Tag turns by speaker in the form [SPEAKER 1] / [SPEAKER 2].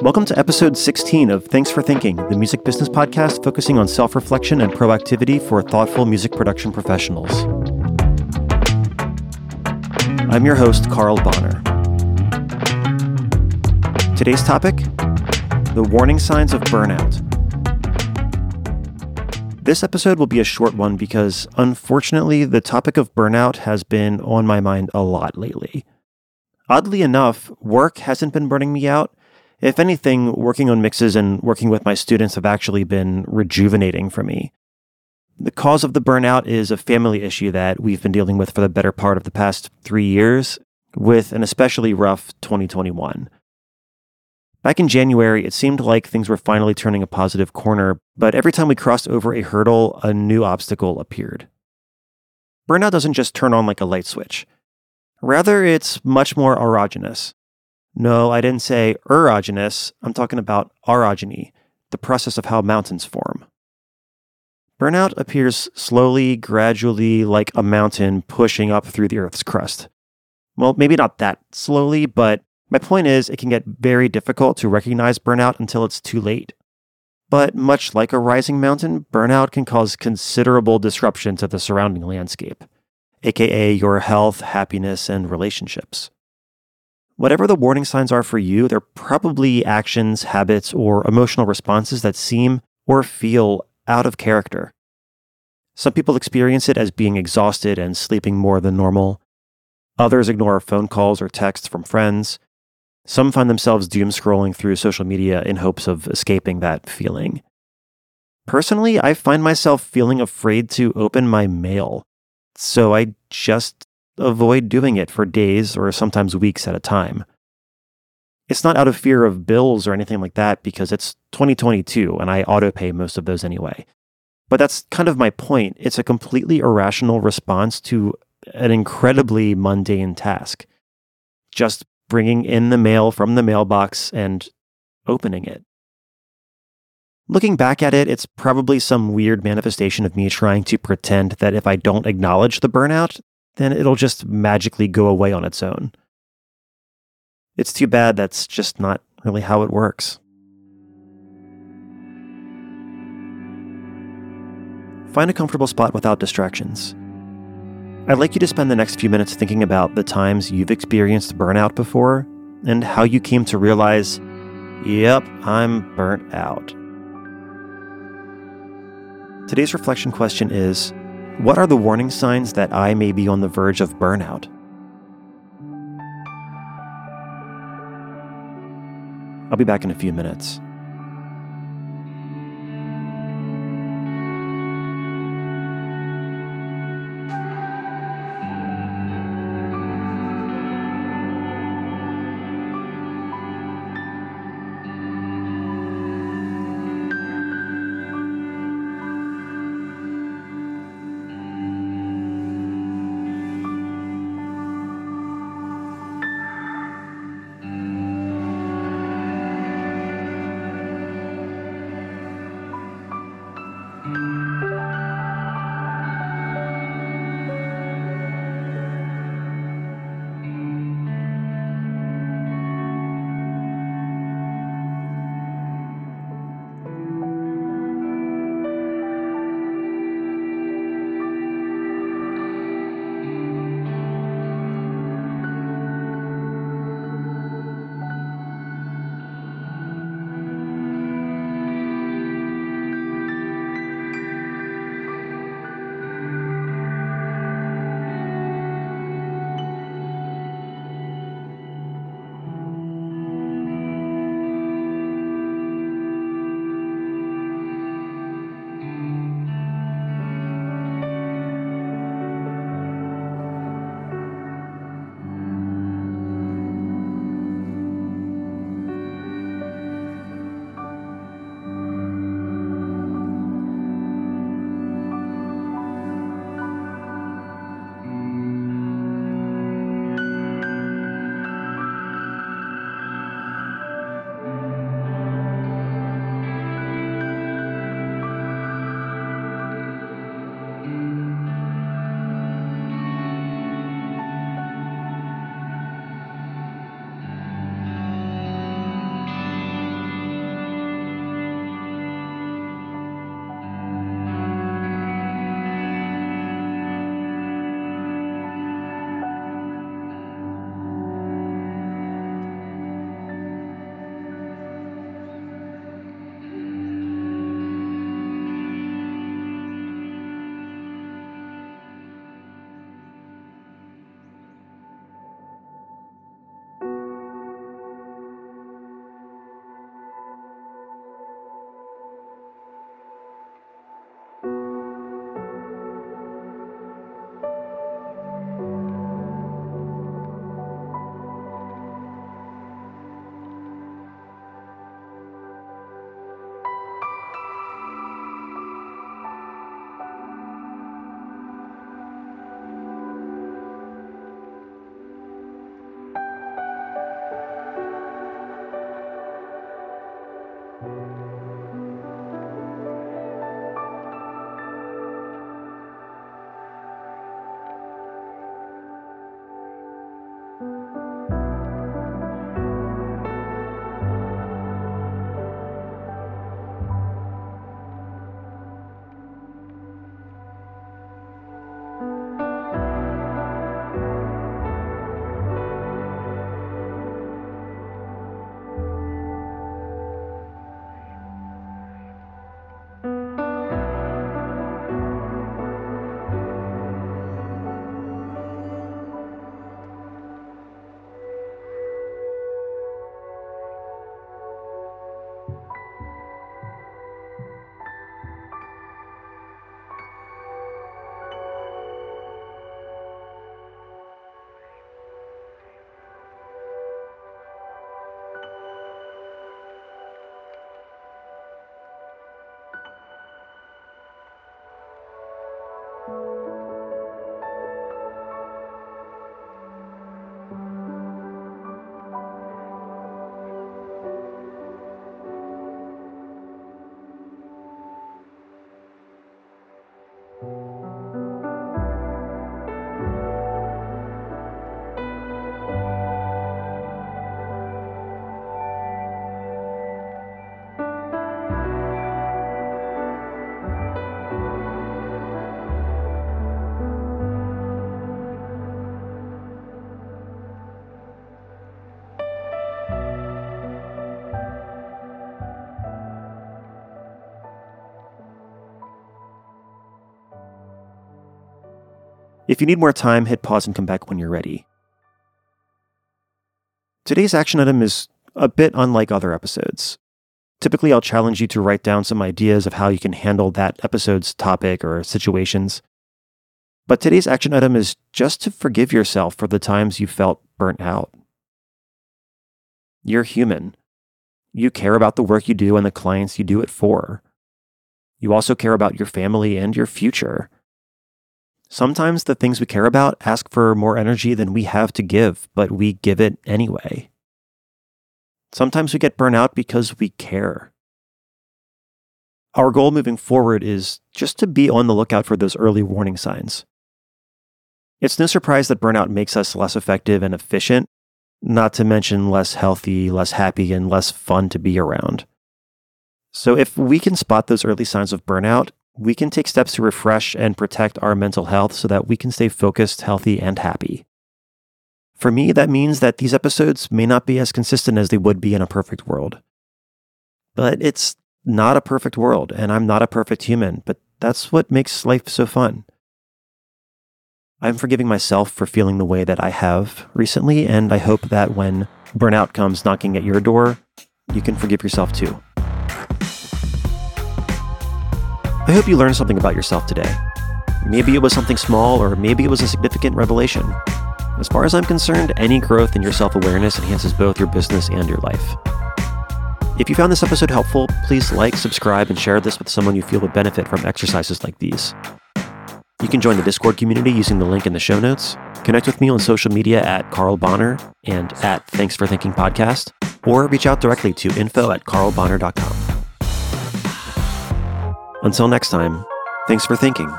[SPEAKER 1] Welcome to episode 16 of Thanks for Thinking, the music business podcast focusing on self reflection and proactivity for thoughtful music production professionals. I'm your host, Carl Bahner. Today's topic the warning signs of burnout. This episode will be a short one because, unfortunately, the topic of burnout has been on my mind a lot lately. Oddly enough, work hasn't been burning me out. If anything, working on mixes and working with my students have actually been rejuvenating for me. The cause of the burnout is a family issue that we've been dealing with for the better part of the past three years, with an especially rough 2021. Back in January, it seemed like things were finally turning a positive corner, but every time we crossed over a hurdle, a new obstacle appeared. Burnout doesn't just turn on like a light switch. Rather, it's much more orogenous. No, I didn't say erogenous, I'm talking about orogeny, the process of how mountains form. Burnout appears slowly, gradually, like a mountain pushing up through the Earth's crust. Well, maybe not that slowly, but my point is, it can get very difficult to recognize burnout until it's too late. But much like a rising mountain, burnout can cause considerable disruption to the surrounding landscape, aka your health, happiness, and relationships. Whatever the warning signs are for you, they're probably actions, habits, or emotional responses that seem or feel out of character. Some people experience it as being exhausted and sleeping more than normal. Others ignore phone calls or texts from friends. Some find themselves doom scrolling through social media in hopes of escaping that feeling. Personally, I find myself feeling afraid to open my mail, so I just avoid doing it for days or sometimes weeks at a time. It's not out of fear of bills or anything like that because it's 2022 and I autopay most of those anyway. But that's kind of my point. It's a completely irrational response to an incredibly mundane task. Just bringing in the mail from the mailbox and opening it. Looking back at it, it's probably some weird manifestation of me trying to pretend that if I don't acknowledge the burnout, then it'll just magically go away on its own. It's too bad that's just not really how it works. Find a comfortable spot without distractions. I'd like you to spend the next few minutes thinking about the times you've experienced burnout before and how you came to realize, yep, I'm burnt out. Today's reflection question is What are the warning signs that I may be on the verge of burnout? I'll be back in a few minutes. If you need more time, hit pause and come back when you're ready. Today's action item is a bit unlike other episodes. Typically, I'll challenge you to write down some ideas of how you can handle that episode's topic or situations. But today's action item is just to forgive yourself for the times you felt burnt out. You're human. You care about the work you do and the clients you do it for. You also care about your family and your future. Sometimes the things we care about ask for more energy than we have to give, but we give it anyway. Sometimes we get burnt out because we care. Our goal moving forward is just to be on the lookout for those early warning signs. It's no surprise that burnout makes us less effective and efficient, not to mention less healthy, less happy, and less fun to be around. So, if we can spot those early signs of burnout, we can take steps to refresh and protect our mental health so that we can stay focused, healthy, and happy. For me, that means that these episodes may not be as consistent as they would be in a perfect world. But it's not a perfect world, and I'm not a perfect human, but that's what makes life so fun. I'm forgiving myself for feeling the way that I have recently, and I hope that when burnout comes knocking at your door, you can forgive yourself too. I hope you learned something about yourself today. Maybe it was something small, or maybe it was a significant revelation. As far as I'm concerned, any growth in your self awareness enhances both your business and your life. If you found this episode helpful, please like, subscribe, and share this with someone you feel would benefit from exercises like these. You can join the Discord community using the link in the show notes. Connect with me on social media at Carl Bahner and at Thanks for Thinking Podcast, or reach out directly to info at carlbahner.com. Until next time, thanks for thinking.